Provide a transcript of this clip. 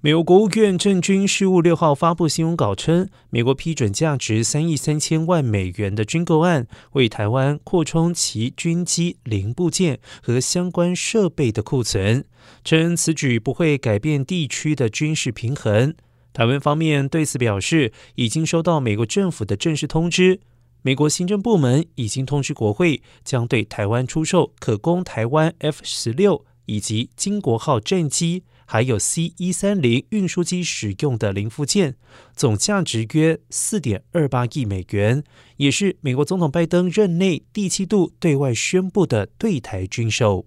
美国国务院政军事务六号发布新闻稿称，美国批准价值三亿三千万美元的军购案，为台湾扩充其军机零部件和相关设备的库存，称此举不会改变地区的军事平衡。台湾方面对此表示，已经收到美国政府的正式通知，美国行政部门已经通知国会，将对台湾出售可供台湾 F 十六以及金国号战机。还有 C 一三零运输机使用的零附件，总价值约四点二八亿美元，也是美国总统拜登任内第七度对外宣布的对台军售。